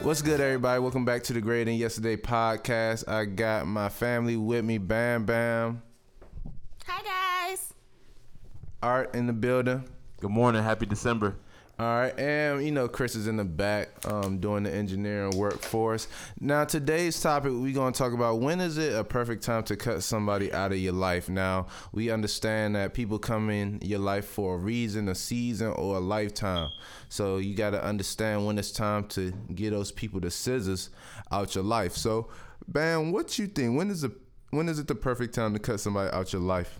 What's good, everybody? Welcome back to the Great and Yesterday podcast. I got my family with me, Bam Bam, Hi guys. Art in the building. Good morning. Happy December. All right, and you know Chris is in the back um, doing the engineering work for us. Now today's topic we're gonna talk about when is it a perfect time to cut somebody out of your life. Now we understand that people come in your life for a reason, a season, or a lifetime. So you got to understand when it's time to get those people the scissors out your life. So, Bam, what you think? When is the when is it the perfect time to cut somebody out your life?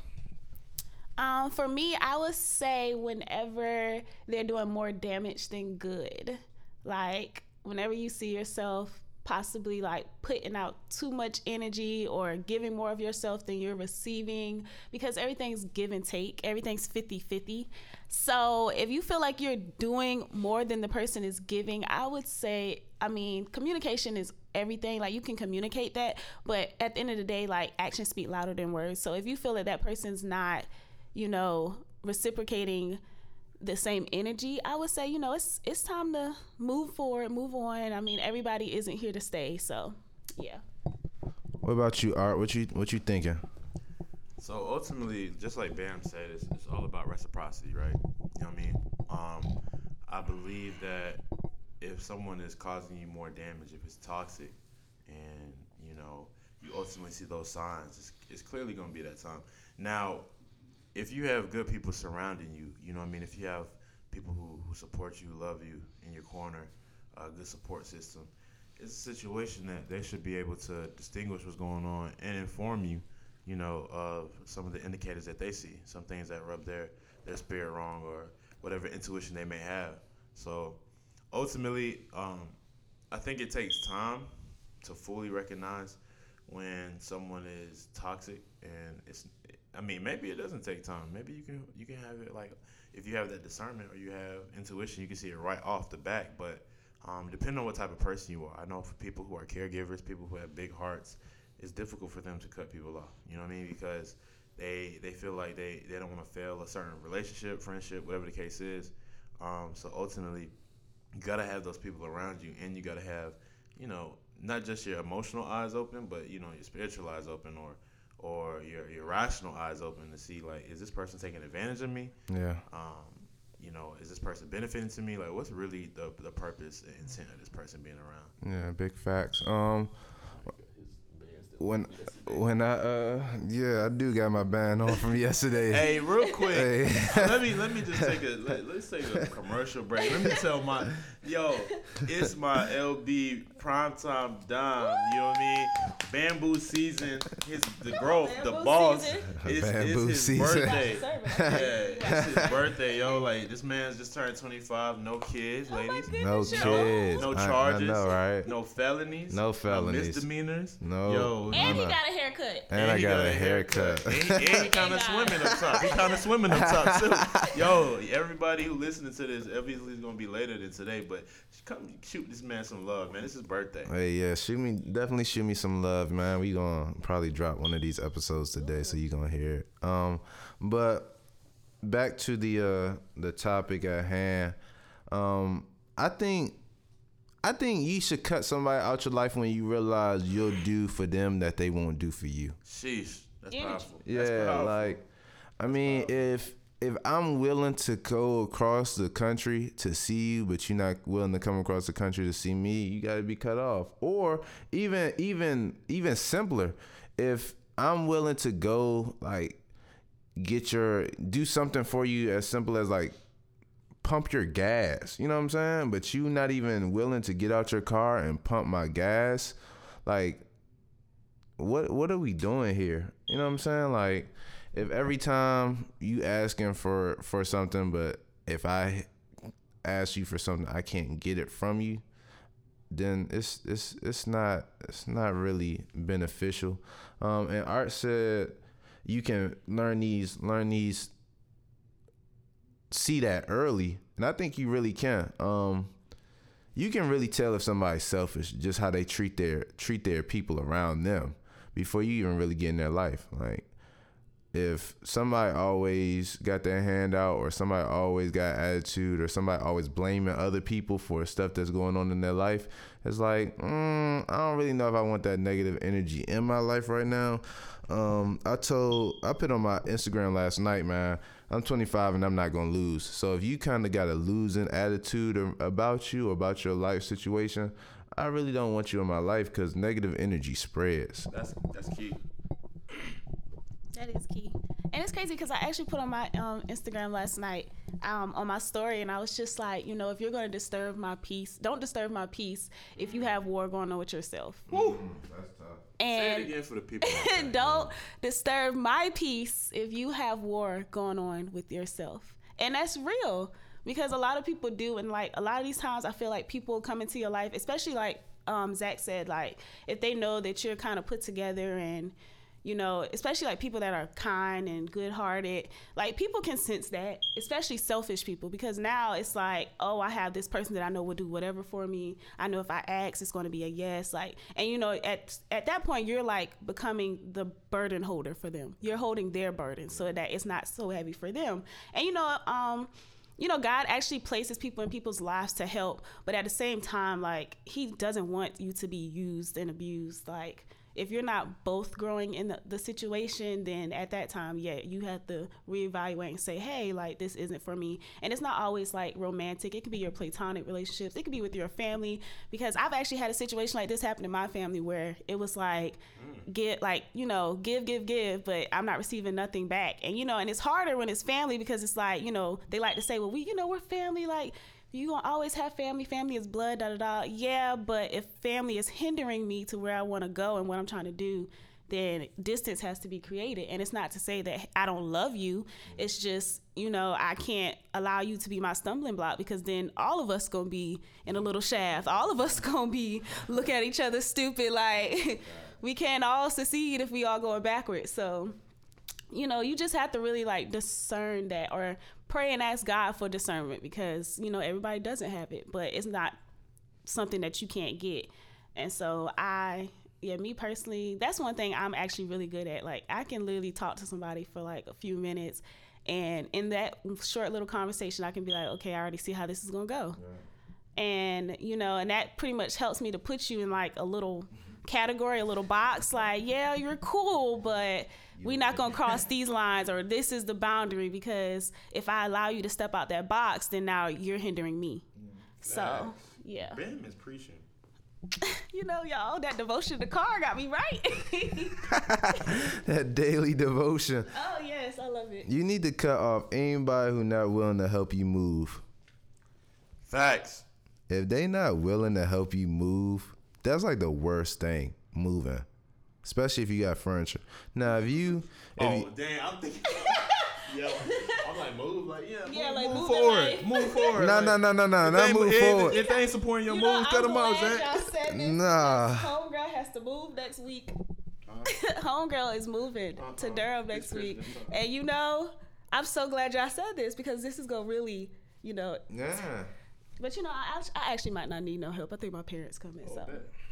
Um, for me, I would say whenever they're doing more damage than good. Like whenever you see yourself possibly like putting out too much energy or giving more of yourself than you're receiving because everything's give and take everything's 50-50 so if you feel like you're doing more than the person is giving i would say i mean communication is everything like you can communicate that but at the end of the day like actions speak louder than words so if you feel that that person's not you know reciprocating the same energy, I would say, you know, it's it's time to move forward, move on. I mean, everybody isn't here to stay, so yeah. What about you, Art? What you what you thinking? So ultimately, just like Bam said, it's, it's all about reciprocity, right? You know what I mean? Um, I believe that if someone is causing you more damage, if it's toxic, and you know you ultimately see those signs, it's, it's clearly going to be that time. Now, if you have good people surrounding you, you know I mean? If you have people who, who support you, love you in your corner, a good support system, it's a situation that they should be able to distinguish what's going on and inform you, you know, of some of the indicators that they see, some things that rub their, their spirit wrong or whatever intuition they may have. So ultimately, um, I think it takes time to fully recognize when someone is toxic and it's I mean, maybe it doesn't take time. Maybe you can you can have it like if you have that discernment or you have intuition, you can see it right off the back. But um, depending on what type of person you are, I know for people who are caregivers, people who have big hearts, it's difficult for them to cut people off. You know what I mean? Because they they feel like they, they don't want to fail a certain relationship, friendship, whatever the case is. Um, so ultimately, you gotta have those people around you, and you gotta have you know not just your emotional eyes open, but you know your spiritual eyes open, or or your your rational eyes open to see like is this person taking advantage of me? Yeah. Um, you know, is this person benefiting to me? Like, what's really the the purpose and intent of this person being around? Yeah, big facts. Um, when when I uh yeah I do got my band on from yesterday. Hey, real quick, Hey. let me let me just take a let, let's take a commercial break. Let me tell my yo, it's my LB primetime dime. You know what I mean? Bamboo season. His the growth, the boss. season. It's, Bamboo it's his season. birthday. Yeah, it's his birthday, yo. Like this man's just turned 25. No kids, oh ladies. no goodness, yo. kids. No I- charges. I, know, right? No felonies. No felonies. No misdemeanors. No. Yo. And he no. got a haircut. And, I he got, a haircut. And he, and he kind of swimming up top. He kind of swimming up top too. Yo, everybody who listening to this, obviously is gonna be later than today, but come shoot this man some love, man. It's his birthday. Hey, yeah, shoot me, definitely shoot me some love, man. We gonna probably drop one of these episodes today, so you gonna hear it. Um, but back to the uh the topic at hand. Um, I think, I think you should cut somebody out your life when you realize you'll do for them that they won't do for you. Sheesh, that's Energy. powerful. That's Yeah, powerful. like I mean, if if I'm willing to go across the country to see you, but you're not willing to come across the country to see me, you got to be cut off. Or even even even simpler, if I'm willing to go like get your do something for you as simple as like pump your gas. You know what I'm saying? But you not even willing to get out your car and pump my gas. Like what what are we doing here? You know what I'm saying? Like if every time you asking for for something but if I ask you for something I can't get it from you, then it's it's it's not it's not really beneficial. Um and Art said you can learn these learn these see that early and I think you really can. Um you can really tell if somebody's selfish just how they treat their treat their people around them before you even really get in their life. Like if somebody always got their hand out or somebody always got attitude or somebody always blaming other people for stuff that's going on in their life it's like mm, i don't really know if i want that negative energy in my life right now. Um, i told i put on my instagram last night man i'm 25 and i'm not gonna lose. So if you kind of got a losing attitude about you about your life situation i really don't want you in my life because negative energy spreads. That's that's key. That is key. And it's crazy because I actually put on my um, Instagram last night um, on my story, and I was just like, you know, if you're going to disturb my peace, don't disturb my peace if you have war going on with yourself. Woo. that's tough Say it And again for the people. don't disturb my peace if you have war going on with yourself. And that's real because a lot of people do. And like a lot of these times, I feel like people come into your life, especially like um, Zach said, like if they know that you're kind of put together and you know, especially like people that are kind and good hearted, like people can sense that, especially selfish people, because now it's like, oh, I have this person that I know will do whatever for me. I know if I ask, it's going to be a yes. Like, and you know, at at that point, you're like becoming the burden holder for them. You're holding their burden so that it's not so heavy for them. And you know, um, you know, God actually places people in people's lives to help, but at the same time, like He doesn't want you to be used and abused. Like if you're not both growing in the, the situation, then at that time, yeah, you have to reevaluate and say, hey, like this isn't for me. And it's not always like romantic. It could be your platonic relationships. It could be with your family. Because I've actually had a situation like this happen in my family where it was like, mm. get like you know give give give but i'm not receiving nothing back and you know and it's harder when it's family because it's like you know they like to say well we you know we're family like you gonna always have family family is blood da da da. Yeah but if family is hindering me to where i want to go and what i'm trying to do then distance has to be created. And it's not to say that i don't love you. It's just you know i can't allow you to be my stumbling block because then all of us gonna be in a little shaft. All of us gonna be look at each other stupid. Like we can't all succeed if we all going backwards. So you know, you just have to really like discern that or pray and ask God for discernment because, you know, everybody doesn't have it, but it's not something that you can't get. And so I yeah, me personally, that's one thing I'm actually really good at. Like I can literally talk to somebody for like a few minutes and in that short little conversation I can be like, okay, I already see how this is going to go. And you know, and that pretty much helps me to put you in like a little category, a little box like, yeah, you're cool, but we're not going to cross these lines or this is the boundary because if I allow you to step out that box, then now you're hindering me. Mm, so, yeah. Bam is preaching. You know, y'all, that devotion to car got me right. that daily devotion oh, yes, I love it. you need to cut off anybody who not willing to help you move Facts. if they not willing to help you move, that's like the worst thing moving. Especially if you got furniture. Now if you if Oh you, damn, I'm thinking. Yo, I'm like move, like yeah, Yeah, move, like, move move forward, that way. move forward. no like, no no no no not they- move if, forward. If they ain't supporting your You know, moves, cut them out, glad Zach. y'all. Nah. Homegirl has to move next week. Uh-huh. Homegirl is moving uh-huh. to Uh-uh. Durham next It's week. Christmas. And you know, I'm so glad y'all said this because this is going to really, you know, Yeah. but you know, I, I actually might not need no help. I think my parents coming, oh, so.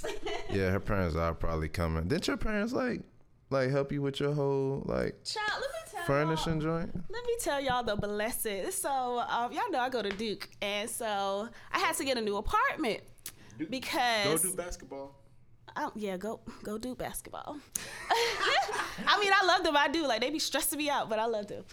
Yeah, her parents are probably coming. Didn't your parents like like help you with your whole like Child, let me tell furnishing y'all. joint? Let me tell y'all the blessed. So, um, y'all know I go to Duke, and so I had to get a new apartment Go because go do basketball. Oh, yeah, go go do basketball. I mean, I love them. I do. Like they be stressing me out, but I love them.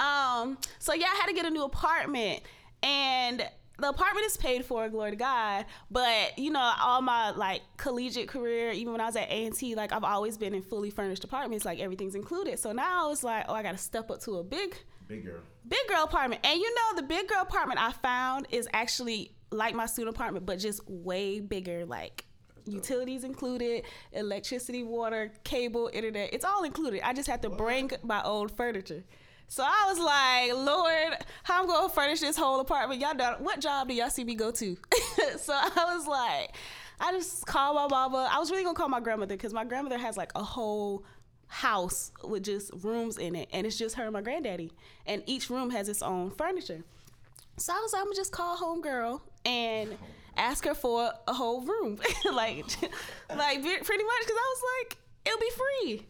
Um, so yeah, I had to get a new apartment, and the apartment is paid for. Glory to God. But you know, all my like collegiate career, even when I was at A and T, like I've always been in fully furnished apartments. Like everything's included. So now it's like, oh, I got to step up to a big Big girl. big girl apartment. And you know, the big girl apartment I found is actually like my student apartment, but just way bigger. Like utilities included, electricity, water, cable, internet. It's all included. I just have to bring my old furniture. So I was like, Lord, how I'm gonna furnish this whole apartment? Y'all know what job do y'all see me go to? so I was like, I just called my mama. I was really gonna call my grandmother because my grandmother has like a whole house with just rooms in it, and it's just her and my granddaddy, and each room has its own furniture. So I was like, I'm gonna just call homegirl and ask her for a whole room, like, like pretty much, because I was like, it'll be free.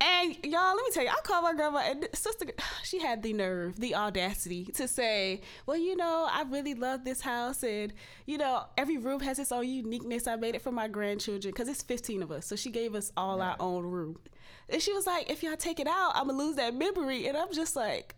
And y'all, let me tell you, I called my grandma and sister. She had the nerve, the audacity to say, "Well, you know, I really love this house, and you know, every room has its own uniqueness. I made it for my grandchildren because it's 15 of us, so she gave us all our own room." And she was like, "If y'all take it out, I'm gonna lose that memory." And I'm just like,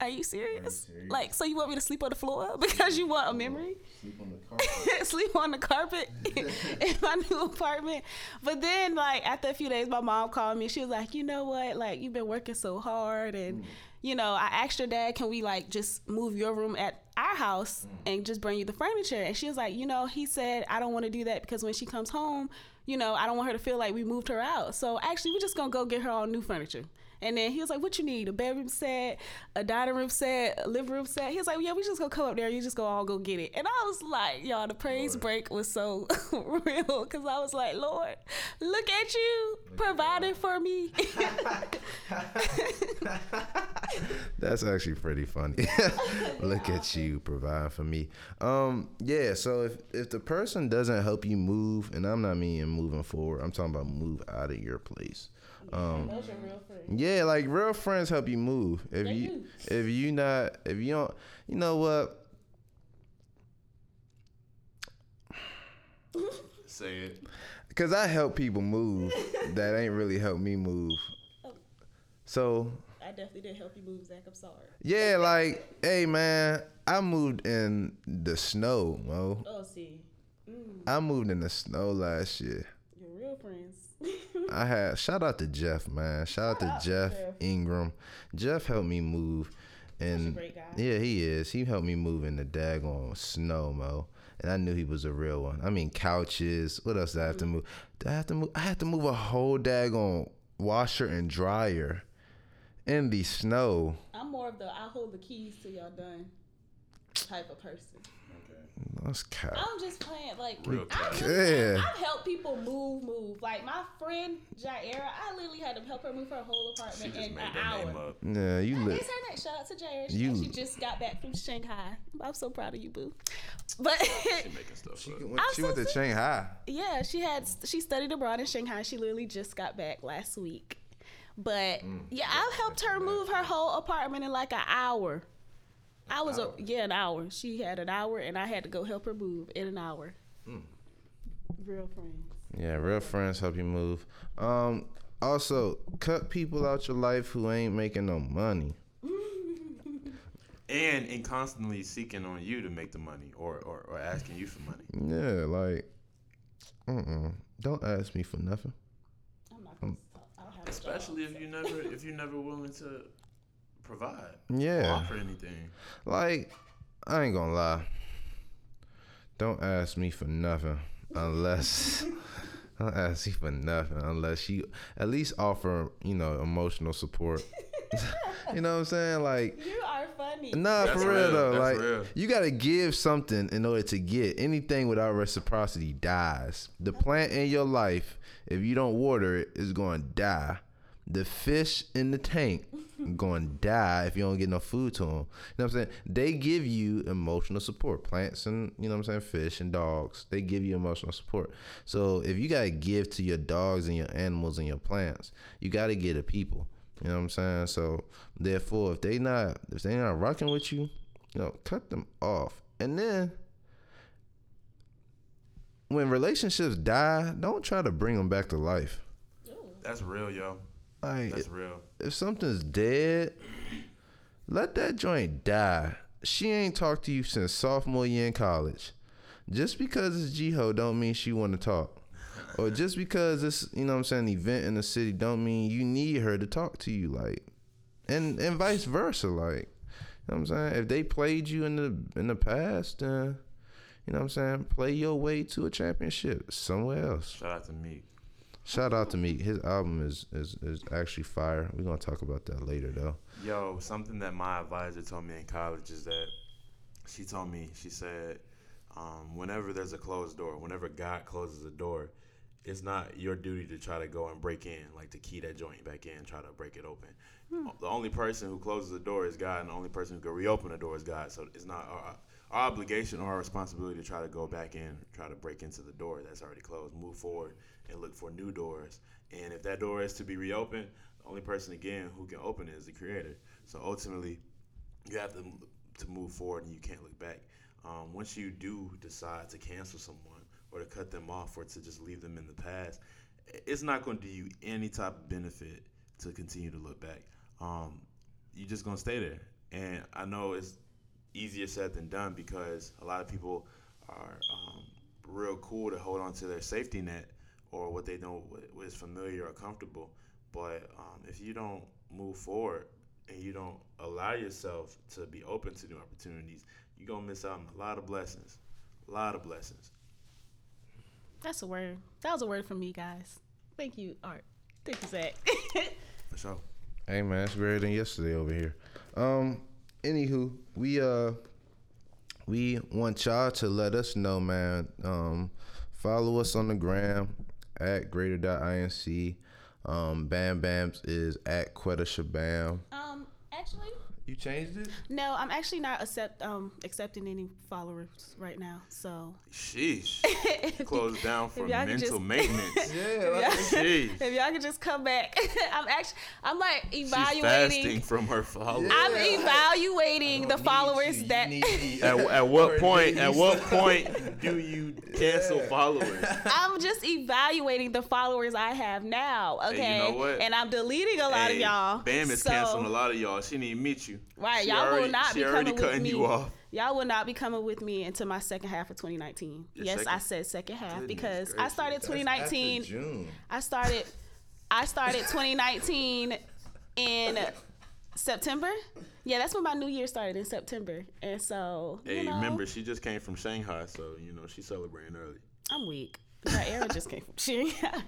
"Are you serious? serious? Like, so you want me to sleep on the floor because you want a memory?" Sleep on the carpet. sleep on the carpet in my new apartment. But then, like after a few days, my mom called me. She was like, "You know what? Like you've been working so hard, and mm. you know, I asked your dad, can we like just move your room at our house mm. and just bring you the furniture?" And she was like, "You know, he said I don't want to do that because when she comes home, you know, I don't want her to feel like we moved her out. So actually, we're just gonna go get her all new furniture." And then he was like, "What you need? A bedroom set, a dining room set, a living room set?" He was like, "Yeah, we just gonna come up there. You just go all go get it." And I was like, "Y'all, the praise break was so real because I was like, Lord, look at you providing for me." That's actually pretty funny. Look at you provide for me. Um, yeah. So if if the person doesn't help you move, and I'm not meaning moving forward, I'm talking about move out of your place. Um, Those are real friends. yeah, like real friends help you move. If They you do. if you not if you don't, you know what? Say it. Cause I help people move that ain't really help me move. So I definitely didn't help you move, Zach. I'm sorry. yeah, like hey man, I moved in the snow, mo. Oh, see, I moved in the snow last year. you're real friends. I had shout out to Jeff, man. Shout out to out to Jeff Jeff. Ingram. Jeff helped me move, and great guy. yeah, he is. He helped me move in the daggone snow, mo. And I knew he was a real one. I mean, couches. What else did I have to Mm-hmm. move? Did I have to move? I had to move a whole daggone washer and dryer in the snow. I'm more of the I hold the keys till y'all done type of person. That's cow. I'm just playing like Real I talk. really, Yeah. I've helped people move, move. Like my friend Jaira, I literally had to help her move her whole She apartment just in made an that hour. name up. Yeah, you That live. her name. Shout out to Jaira. She, You- she just got back from Shanghai. I'm so proud of you, boo. But She making stuff up. When I'm she so went to serious. Shanghai. yeah, she had she studied abroad in Shanghai. She literally just got back last week. But Mm. yeah, I helped her move her whole apartment in like an hour. I was a yeah an hour. She had an hour, and I had to go help her move in an hour. Mm. Real friends. Yeah, real friends help you move. Um, also, cut people out your life who ain't making no money. And and constantly seeking on you to make the money or, or, or asking you for money. Yeah, like, uh-uh. Don't ask me for nothing. I'm not gonna stop. I don't have. Especially if you never if you're never willing to provide. Yeah. Offer anything. Like, I ain't gonna lie. Don't ask me for nothing unless don't ask me for nothing unless you at least offer, you know, emotional support. you know what I'm saying? Like You are funny. Nah, That's for real, real. though. That's like real. you gotta give something in order to get anything without reciprocity dies. The plant in your life, if you don't water it, is going to die. The fish in the tank going to die if you don't get no food to them. You know what I'm saying? They give you emotional support. Plants and you know what I'm saying, fish and dogs. They give you emotional support. So if you gotta give to your dogs and your animals and your plants, you gotta give to people. You know what I'm saying? So therefore, if they not if they not rocking with you, you know, cut them off. And then when relationships die, don't try to bring them back to life. That's real, yo. Like That's real. if something's dead, let that joint die. She ain't talked to you since sophomore year in college. Just because it's Jiho don't mean she want to talk. Or just because it's, you know what I'm saying, event in the city don't mean you need her to talk to you like. And and vice versa like. You know what I'm saying? If they played you in the in the past, then you know what I'm saying, play your way to a championship somewhere else. Shout out to Meek. Shout out to Meek. His album is is, is actually fire. We're gonna talk about that later though. Yo, something that my advisor told me in college is that she told me, she said, um, whenever there's a closed door, whenever God closes a door, it's not your duty to try to go and break in, like to key that joint back in, try to break it open. The only person who closes the door is God, and the only person who can reopen the door is God. So it's not our, our obligation or our responsibility to try to go back in, try to break into the door that's already closed, move forward and look for new doors. And if that door is to be reopened, the only person again who can open it is the creator. So ultimately, you have to to move forward and you can't look back. Um, once you do decide to cancel someone or to cut them off or to just leave them in the past, it's not going to do you any type of benefit to continue to look back. Um, you're just going to stay there. And I know it's easier said than done because a lot of people are um, real cool to hold on to their safety net or what they know is familiar or comfortable. But um, if you don't move forward and you don't allow yourself to be open to new opportunities, you're gonna miss out on a lot of blessings. A lot of blessings. That's a word. That was a word from me, guys. Thank you, Art. Thank you, Zach. For sure. Hey man, it's better than yesterday over here. Um, anywho, we uh we want y'all to let us know, man. Um, follow us on the gram at greater.inc. Um, Bam Bams is at Quetta Shabam. Actually, You changed it? no, I'm actually not accept um accepting any followers right now. So Sheesh. Closed down for mental just- maintenance. Yeah, like- Sheesh. if y'all could just come back, I'm actually I'm like evaluating She's evaluating. fasting from her followers. I'm evaluating the followers that. At, at what point? At what point do you cancel followers? I'm just evaluating the followers I have now, okay? Hey, you know what? And I'm deleting a lot of y'all. Bam is so, canceling a lot of y'all. She need to meet you. Right, She y'all already, will not be coming with me. you off. Y'all will not be coming with me until my second half of 2019. Your yes, second- I said second half Goodness because I started 2019. June. I started I started 2019 in September. Yeah, that's when my new year started in September. And so, you Hey, know, remember she just came from Shanghai, so you know she's celebrating early. I'm weak. My era just came from Shanghai.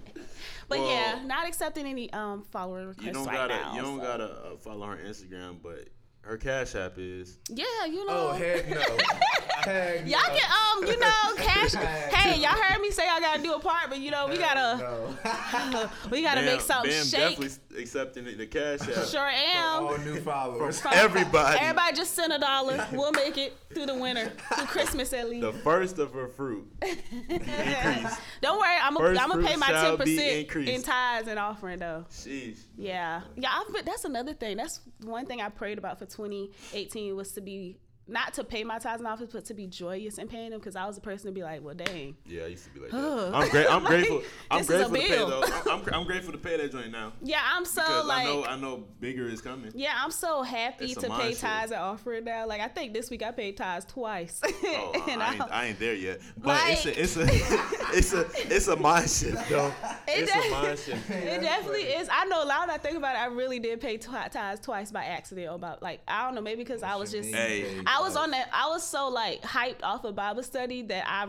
but Well, yeah, not accepting any um follower requests You don't right gotta now. you don't so. gotta uh, follow her Instagram, but her cash app is Yeah, you know. Oh heck no. heck Y'all no. can um, you know, cash. Hey, y'all heard me say I gotta do a part, but you know, we gotta No. we gotta Bam, make something Bam shake. definitely accepting the- the cash app. Sure am. All new followers. Everybody. Everybody just send a dollar. We'll make it through the winter, through Christmas at least. The first of her fruit increase. Don't worry, I'm First gonna pay my ten percent in tithes and offering though. Sheesh. Yeah, yeah. I've been, that's another thing. That's one thing I prayed about for 2018 was to be not to pay my tithes and offers, but to be joyous in paying them because I was the person to be like, well, dang. Yeah, I used to be like that. I'm great. I'm grateful. I'm This is a grateful to pay though. I'm, I'm, I'm grateful to pay that joint now Yeah, I'm so because like. I know I know bigger is coming. Yeah, I'm so happy to pay shift. tithes and offering now. Like I think this week I paid tithes twice. Oh, I, And I, ain't, I- I ain't there yet, but it's a it's a it's a it's a mind shift though. It It's does- a mind shift. It definitely is. I know. Now that I think about it, I really did pay twi- tithes twice by accident. About like I don't know, maybe because I was just Hey. I was on that. I was so like hyped off of Bible study that I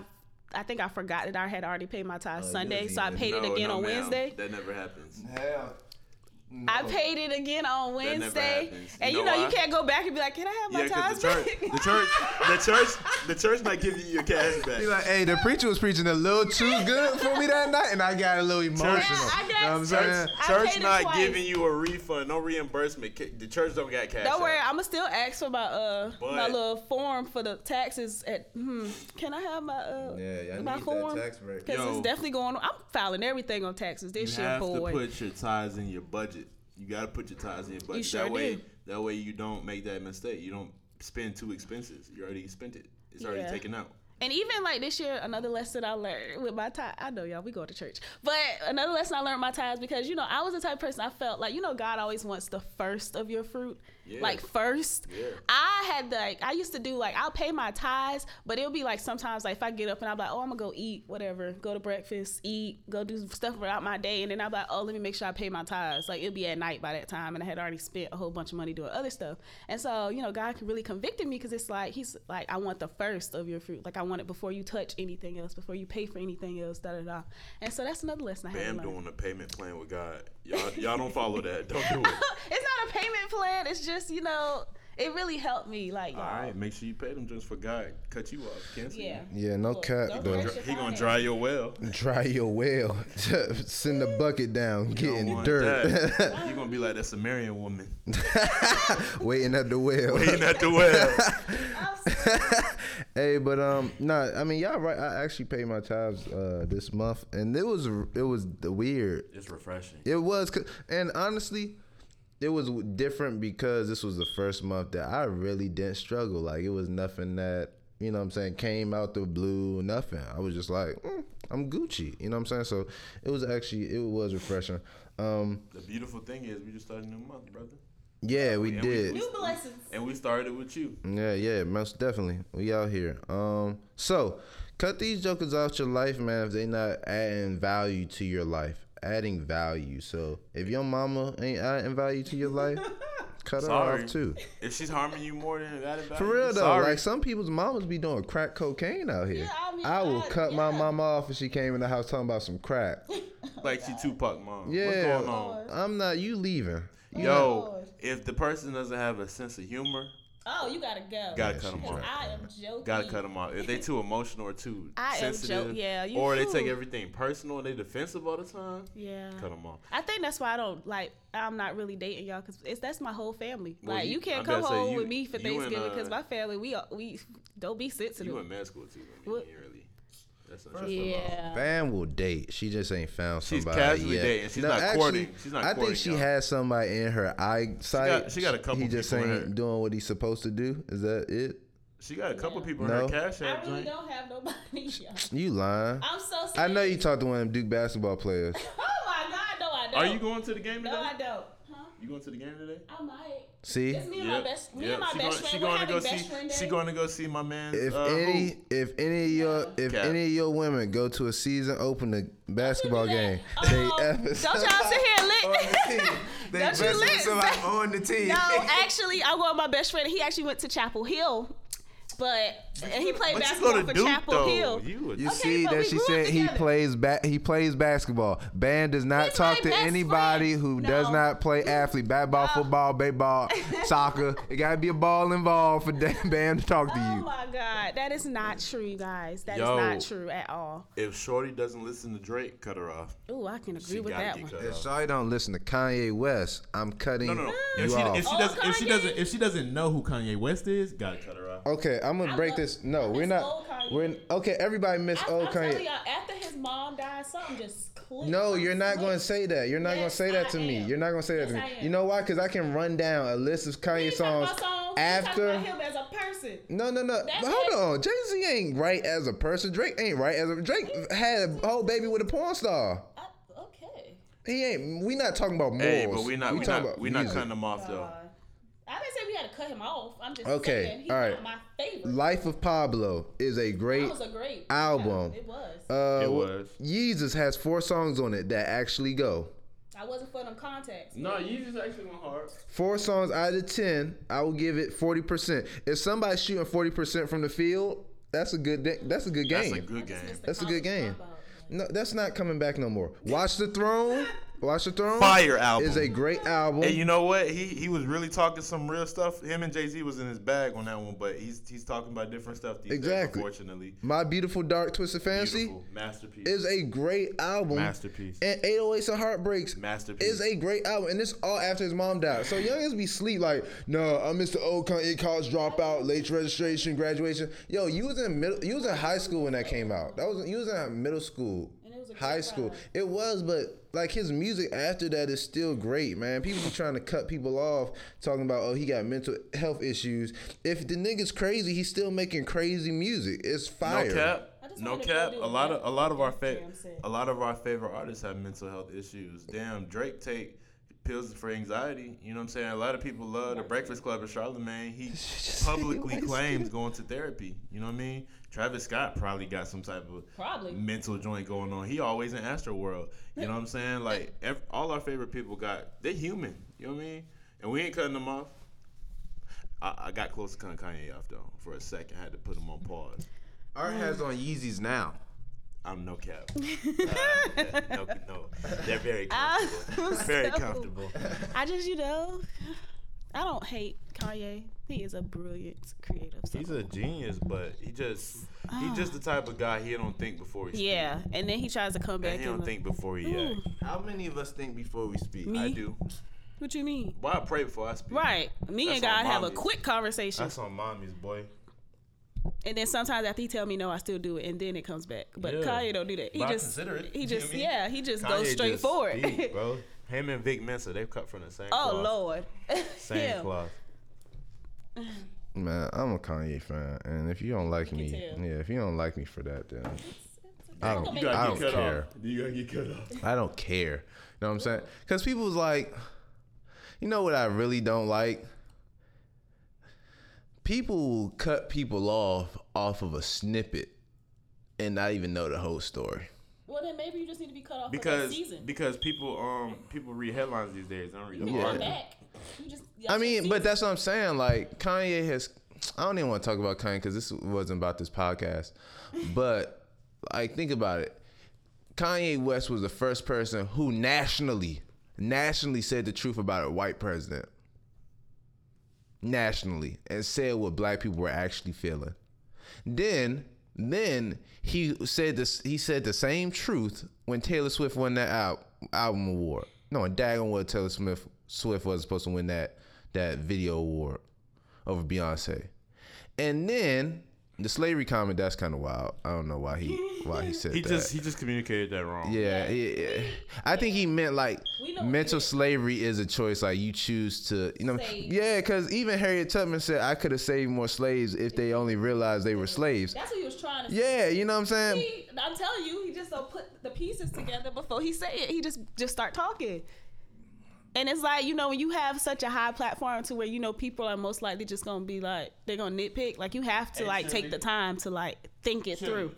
I think I forgot that I had already paid my tithes Oh, Sunday, so I didn't. paid it again no, on ma'am. Wednesday. That never happens. Hell. I paid it again on Wednesday, and You you know know, you can't go back and be like, "Can I have my Yeah, because tithes the church, back?" the church, the church, the church might give you your cash back. Be like, hey, the preacher was preaching a little too good for me that night, and I got a little emotional. I you know what I'm saying? I Church paid not twice. giving you a refund, no reimbursement. The church don't got cash. Don't worry, app. I'ma still ask for my uh my little form for the taxes. At hmm, can I have my uh Yeah, my form? Because it's definitely going on. I'm filing everything on taxes this You year, have boy. to put your ties in your budget. You got to put your ties in budget. sure that way, do. that way you don't make that mistake. You don't spend two expenses. You already spent it. It's already Yeah. taken out. And even like this year, another lesson I learned with my tie. I know y'all, we go to church, but another lesson I learned my ties because you know I was the type of person I felt like you know God always wants the first of your fruit, Yeah. like first. Yeah. I had like I used to do like I'll pay my tithes, but it'll be like sometimes like if I get up and I'm like oh I'm gonna go eat whatever, go to breakfast, eat, go do stuff throughout my day, and then I'm like oh let me make sure I pay my tithes. Like it'll be at night by that time, and I had already spent a whole bunch of money doing other stuff, and so you know God can really convicted me because it's like He's like I want the first of your fruit, like I want it before you touch anything else, before you pay for anything else, da da da. And so that's another lesson I had Bam doing a payment plan with God. Y'all, y'all don't follow that. Don't do it. it's not a payment plan. It's just you know it really helped me. Like All y'all. right, make sure you pay them just for God. Cut you off. Cancel you. Yeah. Yeah, no Look, cap don't though. He gonna dry your well. Dry your well. Send the bucket down, You don't getting dirt, that. You gonna be like that Samaritan woman waiting at the well. waiting at the well. Hey, but um, nah. I mean, y'all right. I actually paid my tithes uh this month, and it was it was the weird. It's refreshing. It was, and honestly, it was different because this was the first month that I really didn't struggle. Like it was nothing that you know what I'm saying came out the blue. Nothing. I was just like, mm, I'm Gucci. You know what I'm saying? So it was actually it was refreshing. Um, The beautiful thing is we just started a new month, brother. yeah, we And we- did. New blessings. And we started with you. Yeah, yeah, most definitely. We out here. Um, so cut these jokers out your life, man. If they not adding value to your life, adding value. So if your mama ain't adding value to your life, cut her off too. If she's harming you more than that, For real though, sorry. like some people's mamas be doing crack cocaine out here. Yeah, I mean, I will I- cut my yeah. mama off if she came in the house talking about some crack. like she Tupac mom. Yeah, What's going on? I'm not. You leaving? You Yo, Lord. if the person doesn't have a sense of humor, Oh, you gotta go. gotta Yeah, cut them off. I am joking. Gotta cut them off. If they too emotional or too I am sensitive, yeah, you or they take everything personal and they defensive all the time, Yeah. cut them off. I think that's why I don't like. I'm not really dating y'all because it's that's my whole family. Well, like you- you, can't I'm come about to say, home you- with me for Thanksgiving because uh, my family we we don't be sensitive. You in med school too, I mean, What? You. That's not First true. of all, Yeah. Van will date. She just ain't found somebody. She's casually yet. dating. She's not courting. She's not I think she y'all. has somebody in her eyesight. she got a couple people. He just people in ain't her- doing what he's supposed to do. Is that it? She got a couple Yeah. people in No. her cash I really joint. don't have nobody. y'all. You lying? I'm so. Serious. I know you talked to one of them Duke basketball players. Oh my God, no, I don't. Are you going to the game No. I don't. Huh? You going to the game today? I might. See, It's me and my best. Me and my she best going, friend. She going to go best see. friend day. She going to go see my man. if uh, any, who? if any of your, if Cap. any of your women go to a season opener basketball game, Oh, they don't y'all sit here lit. They Don't you lit? somebody on the team. No, actually, I go with my best friend. He actually went to Chapel Hill, but and he played What basketball go to for Duke Chapel though? Hill. You, You Okay, see that she grew up said he plays ba- he plays basketball. Band does not He's talk to anybody friend. who No. does not play athlete, basketball, No. football, baseball, soccer. It gotta be a ball involved for Dan- Band to talk to you. Oh my God, that is not true, you guys. That is Yo. not true at all. if Shorty doesn't listen to Drake, cut her off. Ooh, I can agree She with that one. If Shorty don't listen to Kanye West, I'm cutting No, no, no. you If she, off. if she Oh, doesn't, if she doesn't, if she doesn't know who Kanye West is, gotta cut her off. Okay, I'm gonna I break love- this. No, we're not. We're okay. Everybody miss I, old I'm telling Kanye. y'all, after his mom died, something just clicked. No, you're not going to say that. You're not going to say that I to me. am. You're not going to say that Yes, to me. Am. You know why? Because I can run down a list of We Kanye songs songs. After. him as a person. No, no, no. That's hold it. on. Jay Z ain't right as a person. Drake ain't right as a. Drake had a whole baby with a porn star. I, okay. He ain't. We not talking about morals. Hey, but we not, we, talking not, about we not cutting them off though. Uh, I didn't say we had to cut him off. I'm just Okay, saying he's all right. not my favorite. Life of Pablo is a that great. was a great album. Yeah, it was. Uh, It was. Yeezus has four songs on it that actually go. I wasn't for them contacts. No, you just actually went hard. Four songs out of ten, I will give it forty percent. If somebody's shooting forty percent from the field, that's a good. That's a good game. That's a good game. That's a good game. No, that's not coming back no more. Watch the Throne. Watch the Throne. Fire album. is a great album. And you know what? He he was really talking some real stuff. Him and Jay Z was in his bag on that one, but he's he's talking about different stuff these Exactly. days. Unfortunately, My Beautiful Dark Twisted Fantasy beautiful masterpiece. is a great album. Masterpiece. And 808s and Heartbreaks Masterpiece. is a great album. And this all after his mom died. So Young youngins be sleep like, no, I missed the old Kanye college dropout, late registration, graduation. Yo, you was in middle, you was in high school when that came out. That was you was in middle school, And it was a high school. ride. It was, but like his music after that is still great, man. People be trying to cut people off, talking about oh he got mental health issues. If the nigga's crazy, he's still making crazy music. It's fire. No cap. No wanted to go cap. A lot of a lot of our fa- what I'm saying. a lot of our favorite artists have mental health issues. Damn, Drake take pills for anxiety. You know what I'm saying? A lot of people love the Breakfast Club and Charlamagne. He publicly claims going to therapy. You know what I mean? Travis Scott probably got some type of Probably. mental joint going on. He always in Astro World. You know what I'm saying? Like ev- all our favorite people got they're human. You know what I mean? And we ain't cutting them off. I, I got close to cutting Kanye off though for a second. I had to put him on pause. Art has on Yeezys now. I'm no cap. Uh, no, no, they're very comfortable. I'm very so- comfortable. I just, you know, I don't hate Kanye. He is a brilliant creative. so- He's a genius, but he just he's ah. just the type of guy he don't think before he speak. yeah, and then he tries to come And back he don't uh, think before he Ooh. act. How many of us think before we speak? Me? I do. What you mean? Why I pray before I speak? Right. Me That's and God have a quick conversation. That's on mommy's boy. And then sometimes after he tell me no, I still do it, and then it comes back. But Yeah. Kanye don't do that. He But I just consider it. he You know just what I mean? yeah he just Kanye goes straight just forward. speak, bro. Him and Vic Mensa, they cut from the same oh cloth. lord, Same Him. cloth. Man, I'm a Kanye fan, and if you don't like can me, tell. yeah, if you don't like me for that, then I don't, You gotta I don't care. You gotta get cut off. I don't care. You know what I'm saying? Because people was like, you know what I really don't like? People cut people off off of a snippet and not even know the whole story. well then maybe you just need to be cut off for Because season. because people um people read headlines these days. They don't read the you Yeah. back. You just I mean, but that's what I'm saying. Like Kanye has, I don't even want to talk about Kanye because this wasn't about this podcast. But like, think about it. Kanye West was the first person who nationally, nationally said the truth about a white president. Nationally, and said what black people were actually feeling. Then, then he said this. He said the same truth when Taylor Swift won that al- album award. No, and what Taylor Swift Swift was supposed to win that that video award over Beyonce. And then the slavery comment. That's kind of wild. I don't know why he why he said He that. just he just communicated that wrong. Yeah, yeah, yeah. I think he meant like We know what mental slavery is a choice. Like you choose to, you know, Save. yeah. Because even Harriet Tubman said I could have saved more slaves if they only realized they were slaves. that's what he was trying to. Yeah, you know what I'm saying. He, I'm telling you, he just don't put the pieces together before he say it. He just just start talking. And it's like, you know, when you have such a high platform to where, you know, people are most likely just gonna be like, they're gonna nitpick. Like you have to like take the time to like think it through.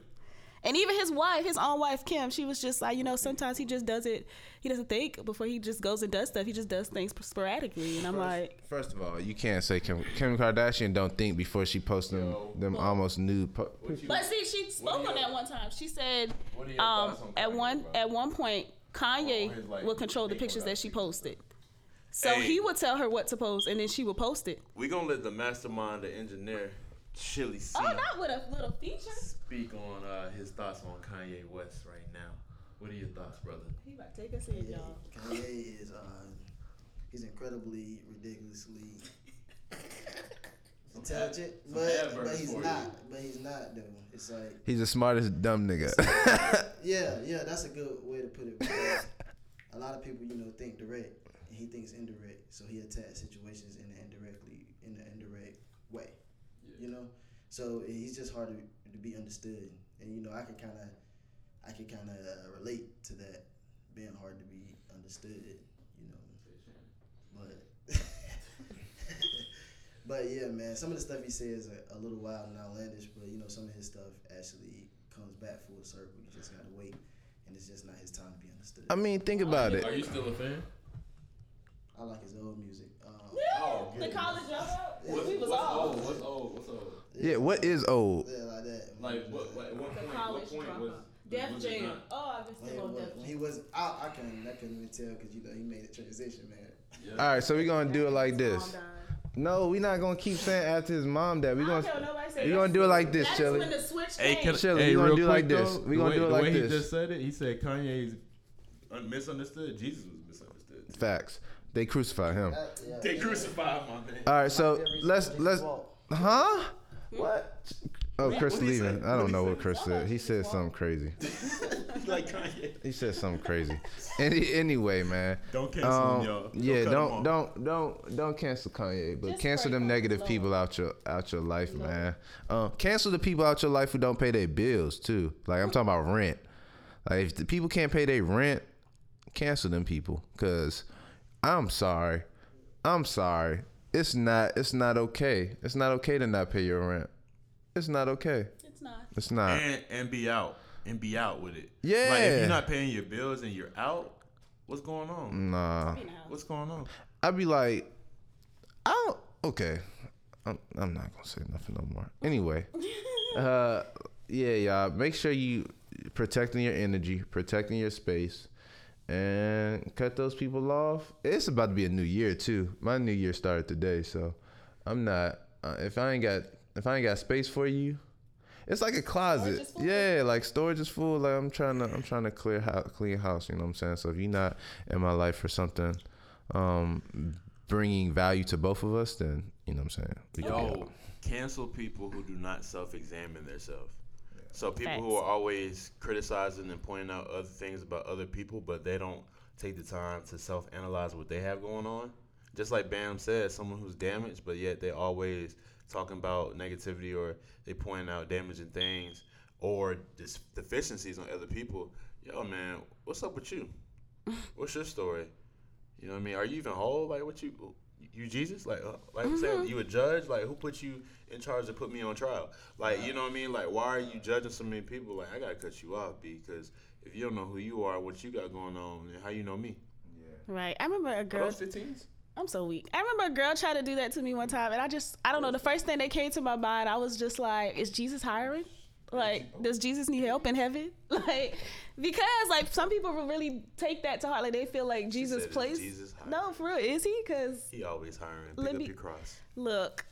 And even his wife, his own wife, Kim, she was just like, you know, sometimes he just does it, he doesn't think before he just goes and does stuff. He just does things sporadically. And I'm like, First of all, you can't say Kim, Kim Kardashian don't think before she posts them Yo. them almost nude. Po- But see, she spoke are on that one time. She said, what are your um, on at one at one point, Kanye his, like, will control the pictures that that she posted. So Hey. he would tell her what to post, and then she would post it. We gonna let the mastermind, the engineer, Chili C, Oh, not with a little feature. speak on uh, his thoughts on Kanye West right now. What are your thoughts, brother? He about to take us in, y'all. Kanye is uh, he's incredibly ridiculously intelligent, some but adverbs but he's for you. not. But he's not though. It's like He's the smartest dumb nigga. yeah, yeah. That's a good way to put it. A lot of people, you know, think direct, and he thinks indirect. So he attacks situations in an indirectly in an indirect way. You know, so he's just hard to, to be understood. And you know, I can kind of I can kind of uh, relate to that being hard to be understood. You know, but but yeah, man, some of the stuff he says are a little wild and outlandish, but you know, some of his stuff actually comes back full circle. You just gotta wait, and it's just not his time to be understood. I mean, think about it. Are you still a fan? I like his old music. Um, Oh, the college dropout. What's- we was What's all. old? What's old? What's old? Yeah, what is old? Yeah, like that. Like what? what at what The point? college What point was? dropout. Def was it Jam. Oh, I've been When, still on Def Jam. he was, I, I couldn't, I couldn't even tell because you know he made the transition, man. Yeah. All right, so we're gonna do it like Mom this. Died. No, we're not gonna keep saying after his mom that. We're I gonna care what nobody say. we gonna do it like this, That's Chili. when the switch Hey, came. can- Chili, Hey, we gonna do it like quick, this. We the gonna way- do it the like way he this. just said it, he said Kanye's un- misunderstood. Jesus was misunderstood. Facts. They crucified him. That- yeah. They crucified my man. All right, so let's let's huh? What? Oh, Chris What'd he say? leaving. I don't know what Chris said. He said something crazy. like Kanye. He said something crazy. Any, anyway, man. Don't cancel Um, him, y'all. yeah, don't don't don't don't cancel Kanye, but Just cancel them negative Lord. people out your out your life, man. Um, cancel the people out your life who don't pay their bills too. Like I'm talking about rent. Like if the people can't pay their rent, cancel them people. Cause I'm sorry, I'm sorry. It's not it's not okay. It's not okay to not pay your rent. It's not okay. It's not. It's not. and and be out and be out with it. Yeah. Like if you're not paying your bills and you're out, what's going on? Nah. Be in the house. What's going on? I'd be like, I don't. Okay, I'm, I'm not gonna say nothing no more. Anyway, uh, yeah, y'all. Make sure you protecting your energy, protecting your space, and cut those people off. It's about to be a new year too. My new year started today, so I'm not. Uh, if I ain't got if I ain't got space for you. It's like a closet, yeah. Like storage is full. Like I'm trying to, I'm trying to clear house, clean house. You know what I'm saying? So if you're not in my life for something, um, bringing value to both of us, then You know what I'm saying? We Yo, cancel people who do not self-examine themselves. So people who are always criticizing and pointing out other things about other people, but they don't take the time to self-analyze what they have going on. Just like Bam said, someone who's damaged, but yet they always talking about negativity or they point out damaging things or dis- deficiencies on other people. Yo, man, what's up with you? What's your story? You know what I mean? Are you even whole? Like, what you you Jesus? Like, uh, like I'm saying, you a judge? Like, who put you in charge to put me on trial? Like, you know what I mean? Like, why are you judging so many people? Like, I gotta cut you off because if you don't know who you are, what you got going on, then how you know me? Yeah. Right. I remember a Are girl. those 15s? I'm so weak. I remember a girl tried to do that to me one time, and I just, I don't know. The first thing that came to my mind, I was just like, "Is Jesus hiring? Like, does Jesus need help in heaven? Like, because like some people will really take that to heart. Like they feel like Jesus said, "Is plays. Jesus hiring?" no, for real, is he? Because He always hiring. Let Pick up me- your cross. look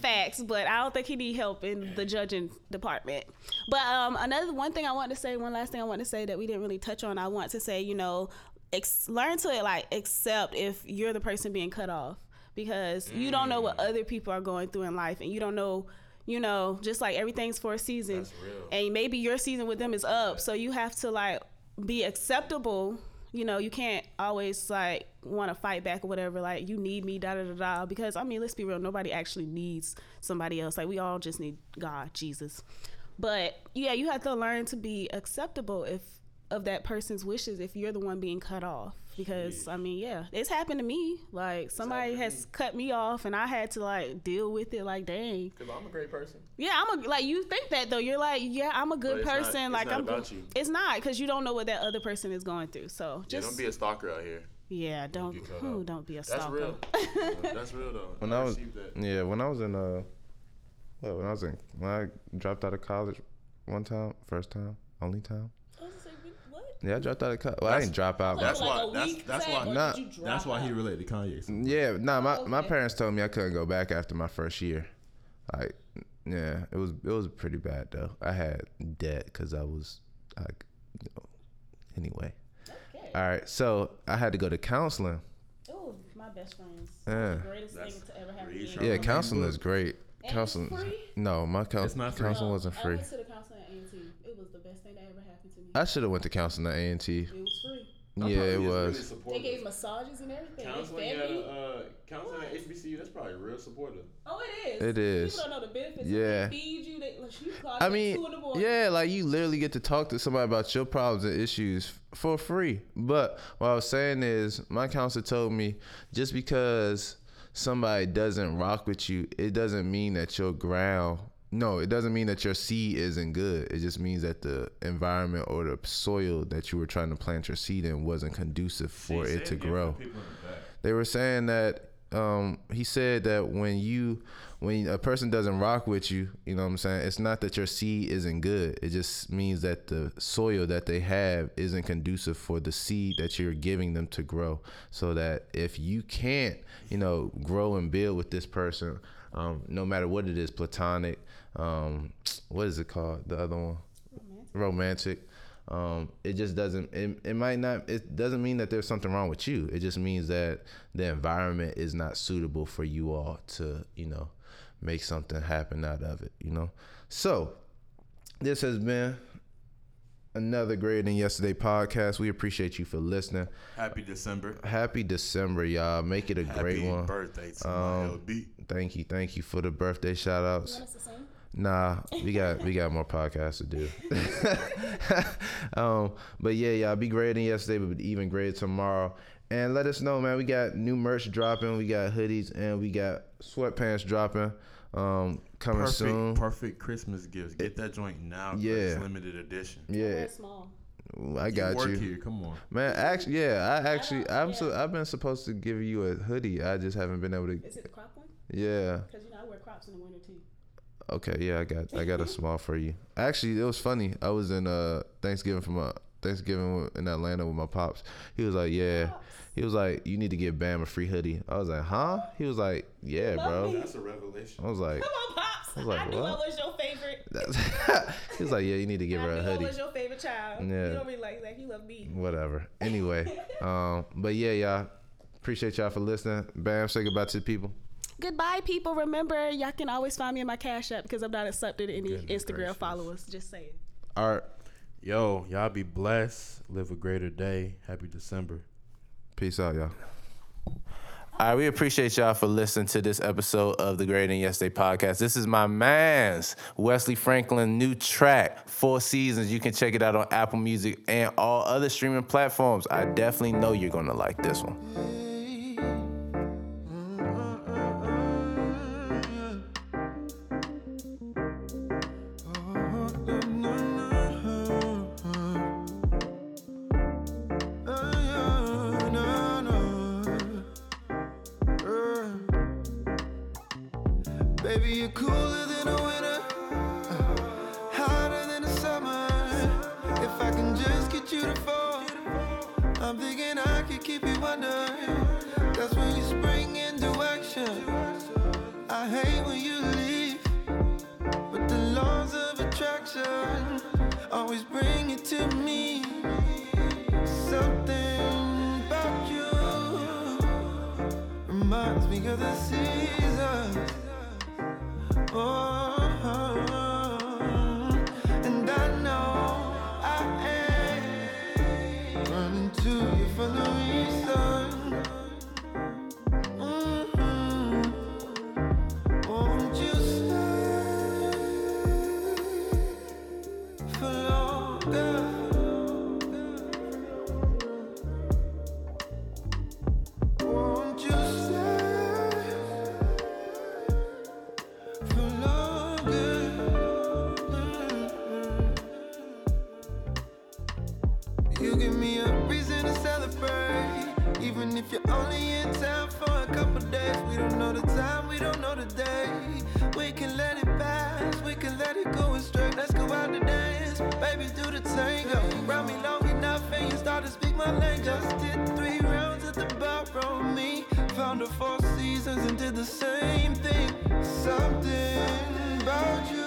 facts but i don't think he need help in the judging department but um another one thing i want to say one last thing i want to say that we didn't really touch on i want to say you know ex- learn to like accept if you're the person being cut off because you don't know what Mm. other people are going through in life and you don't know you know just like everything's for a season and maybe your season with them is up. So you have to like be acceptable. You know you can't always like want to fight back or whatever like you need me da da da da because i mean let's be real nobody actually needs somebody else. Like we all just need god jesus. But yeah you have to learn to be acceptable if of that person's wishes if you're the one being cut off because i mean yeah it's happened to me like somebody happened to has cut me off and i had to like deal with it like dang Cause I'm a great person. yeah, I'm a like you think that though. You're like, yeah, I'm a good it's not- person. it's like not I'm about you. It's not because you don't know what that other person is going through. So Yeah, just don't be a stalker out here. yeah, don't get cut ooh, don't be a stalker That's real. That's real though. When I was that. yeah, when I was in uh, well when I was in when I dropped out of college one time, first time, only time. What? Yeah, I dropped out of college. Well, I didn't drop out. That's like why- a that's- that's why- or Nah, did you drop That's why he related to Kanye. So. Yeah, nah, my, Oh, my parents told me I couldn't go back after my first year. Like, yeah, it was it was pretty bad though. I had debt because I was like, you know, anyway. Okay. All right, so I had to go to counseling. Oh, my best friends. Yeah. The greatest That's thing to ever happen to really me. true. Yeah, counseling is great. And Counseling, it's free? no, my coun- It's not free. counseling wasn't I free. went to the counseling at A&T. It was the best thing that ever happened to me. I should have went to counseling at A and T. it was free. Yeah, it was. They gave massages and everything. Counseling they at fed uh, counseling at HBCU. That's probably real supportive. Oh, it is. It is. People don't know the benefits. Yeah. They feed you. They, like, you call I mean, two in the morning. yeah, like you literally get to talk to somebody about your problems and issues for free. But what I was saying is, my counselor told me just because somebody doesn't rock with you, it doesn't mean that your ground. No, it doesn't mean that your seed isn't good. It just means that the environment or the soil that you were trying to plant your seed in wasn't conducive for it to grow. the they were saying that um, he said that when you when a person doesn't rock with you, you know what I'm saying, it's not that your seed isn't good. It just means that the soil that they have isn't conducive for the seed that you're giving them to grow. So that if you can't, you know, grow and build with this person, um, no matter what it is, platonic, um, what is it called? The other one, romantic. Um, it just doesn't. It, it might not. It doesn't mean that there's something wrong with you. It just means that the environment is not suitable for you all to, you know, make something happen out of it. You know. So this has been another greater than yesterday podcast. We appreciate you for listening. Happy December. Happy December, y'all. Make it a Happy great one. birthday to Um, my LB. Thank you, thank you for the birthday shout outs. Want us to sing? Nah, we got we got more podcasts to do. um, but yeah, y'all be greater than yesterday, but even greater tomorrow. And let us know, man. We got new merch dropping. We got hoodies and we got sweatpants dropping. Um, coming Perfect, soon. perfect Christmas gifts. Get that joint now. Yeah. It's limited edition. Yeah, We're small. I got work you, here. Come on. man. Actually, yeah, I actually, don't- I'm so yeah. I've been supposed to give you a hoodie. I just haven't been able to. Is it the crop one? Yeah. Because you know I wear crops in the winter too. Okay, yeah, I got I got a small for you. Actually, it was funny. I was in uh Thanksgiving for my Thanksgiving in Atlanta with my pops. He was like, "Yeah." He was like, "You need to get Bam a free hoodie." I was like, "Huh?" He was like, "Yeah, bro." That's a revelation. I was like, Come on, pops. I was like, I knew what? I was your favorite. He was like, "Yeah, you need to give I her knew a I hoodie." was your favorite child. Yeah. You don't really like that. You love me. Whatever. Anyway, um, but yeah, y'all appreciate y'all for listening. Bam, say goodbye to the people. Goodbye, people. Remember, y'all can always find me in my Cash App because I'm not accepted any Goodness Instagram gracious. followers. Just saying. All right. Yo, y'all be blessed. Live a greater day. Happy December. Peace out, y'all. All right, we appreciate y'all for listening to this episode of the Greater Than Yesterday podcast. This is my man's Wesley Franklin new track, Four Seasons. You can check it out on Apple Music and all other streaming platforms. I definitely know you're gonna like this one. I hate when you leave, but the laws of attraction always bring it to me. Something about you reminds me of the seasons. Oh, me. Found the four seasons and did the same thing. Something about you